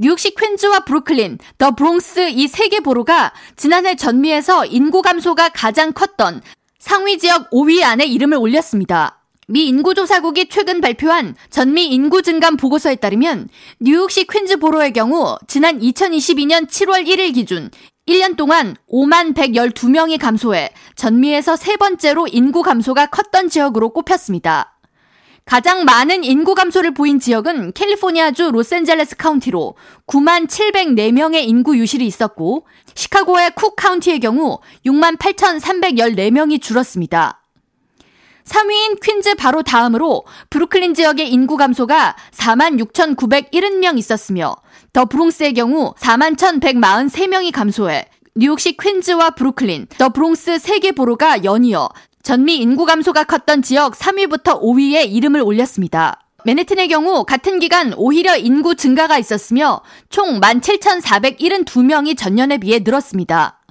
뉴욕시 퀸즈와 브루클린, 더 브롱스 이 세 개 borough가 지난해 전미에서 인구 감소가 가장 컸던 상위 지역 5위 안에 이름을 올렸습니다. 미 인구조사국이 최근 발표한 전미 인구 증감 보고서에 따르면 뉴욕시 퀸즈 borough의 경우 지난 2022년 7월 1일 기준 1년 동안 5만 112명이 감소해 전미에서 세 번째로 인구 감소가 컸던 지역으로 꼽혔습니다. 가장 많은 인구 감소를 보인 지역은 캘리포니아주 로스앤젤레스 카운티로 9만 704명의 인구 유실이 있었고 시카고의 쿡 카운티의 경우 6만 8,314명이 줄었습니다. 3위인 퀸즈 바로 다음으로 브루클린 지역의 인구 감소가 4만 6,970명 있었으며 더 브롱스의 경우 4만 1,143명이 감소해 뉴욕시 퀸즈와 브루클린, 더 브롱스 3개 borough가 연이어 전미 인구 감소가 컸던 지역 3위부터 5위에 이름을 올렸습니다. 맨해튼의 경우 같은 기간 오히려 인구 증가가 있었으며 총 17,472명이 전년에 비해 늘었습니다.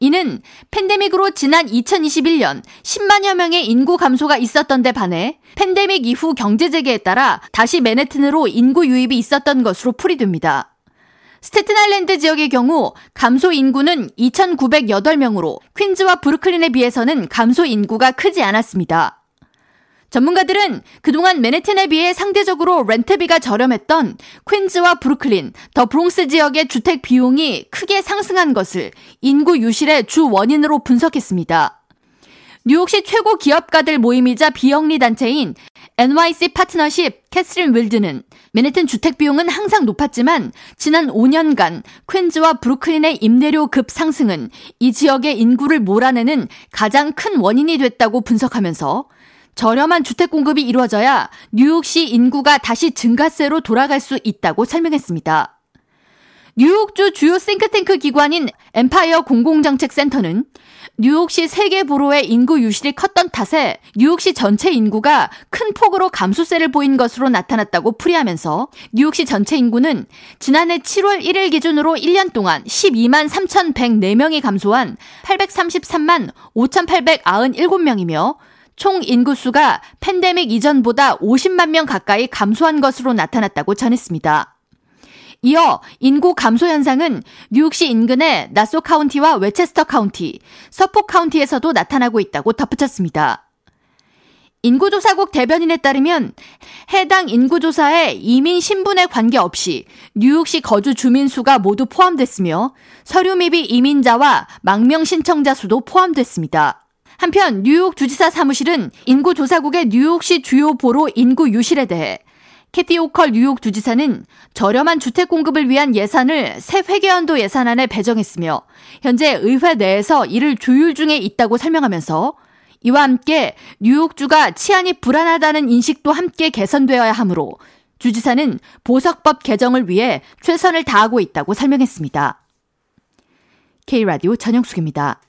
이는 팬데믹으로 지난 2021년 10만여 명의 인구 감소가 있었던 데 반해 팬데믹 이후 경제 재개에 따라 다시 맨해튼으로 인구 유입이 있었던 것으로 풀이됩니다. 스테튼아일랜드 지역의 경우 감소 인구는 2,908명으로 퀸즈와 브루클린에 비해서는 감소 인구가 크지 않았습니다. 전문가들은 그동안 맨해튼에 비해 상대적으로 렌트비가 저렴했던 퀸즈와 브루클린, 더 브롱스 지역의 주택 비용이 크게 상승한 것을 인구 유실의 주 원인으로 분석했습니다. 뉴욕시 최고 기업가들 모임이자 비영리 단체인 NYC 파트너십 캐스린 윌드는 맨해튼 주택 비용은 항상 높았지만 지난 5년간 퀸즈와 브루클린의 임대료 급 상승은 이 지역의 인구를 몰아내는 가장 큰 원인이 됐다고 분석하면서 저렴한 주택 공급이 이루어져야 뉴욕시 인구가 다시 증가세로 돌아갈 수 있다고 설명했습니다. 뉴욕주 주요 싱크탱크 기관인 엠파이어 공공정책센터는 뉴욕시 세계 부로의 인구 유실이 컸던 탓에 뉴욕시 전체 인구가 큰 폭으로 감소세를 보인 것으로 나타났다고 풀이하면서 뉴욕시 전체 인구는 지난해 7월 1일 기준으로 1년 동안 12만 3,104명이 감소한 833만 5,897명이며 총 인구수가 팬데믹 이전보다 50만 명 가까이 감소한 것으로 나타났다고 전했습니다. 이어 인구 감소 현상은 뉴욕시 인근의 나소 카운티와 웨체스터 카운티, 서퍽 카운티에서도 나타나고 있다고 덧붙였습니다. 인구조사국 대변인에 따르면 해당 인구조사에 이민 신분에 관계없이 뉴욕시 거주 주민 수가 모두 포함됐으며 서류 미비 이민자와 망명 신청자 수도 포함됐습니다. 한편 뉴욕 주지사 사무실은 인구조사국의 뉴욕시 주요 보로 인구 유실에 대해 캐티 오컬 뉴욕 주지사는 저렴한 주택 공급을 위한 예산을 새 회계연도 예산안에 배정했으며 현재 의회 내에서 이를 조율 중에 있다고 설명하면서 이와 함께 뉴욕주가 치안이 불안하다는 인식도 함께 개선되어야 하므로 주지사는 보석법 개정을 위해 최선을 다하고 있다고 설명했습니다. K라디오 전영숙입니다.